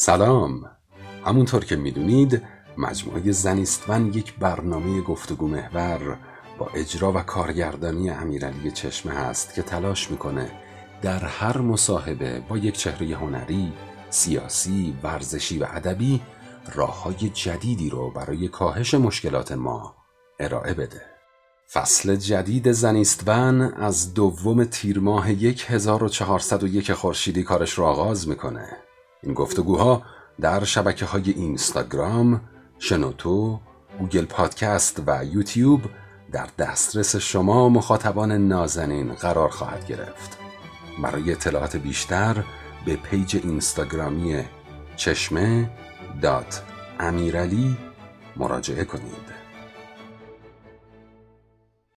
سلام همونطور که می‌دونید مجموعه زنیستون یک برنامه گفتگو محور با اجرا و کارگردانی امیرعلی چشمه هست که تلاش می‌کنه در هر مصاحبه با یک چهره هنری، سیاسی، ورزشی و ادبی راه های جدیدی رو برای کاهش مشکلات ما ارائه بده. فصل جدید زنیستون از دوم تیر ماه 1401 خورشیدی کارش را آغاز می‌کنه. این گفتگوها در شبکه های اینستاگرام، شنوتو، گوگل پادکست و یوتیوب در دسترس شما مخاطبان نازنین قرار خواهد گرفت. برای اطلاعات بیشتر به پیج اینستاگرامی چشمه dot امیرعلی مراجعه کنید.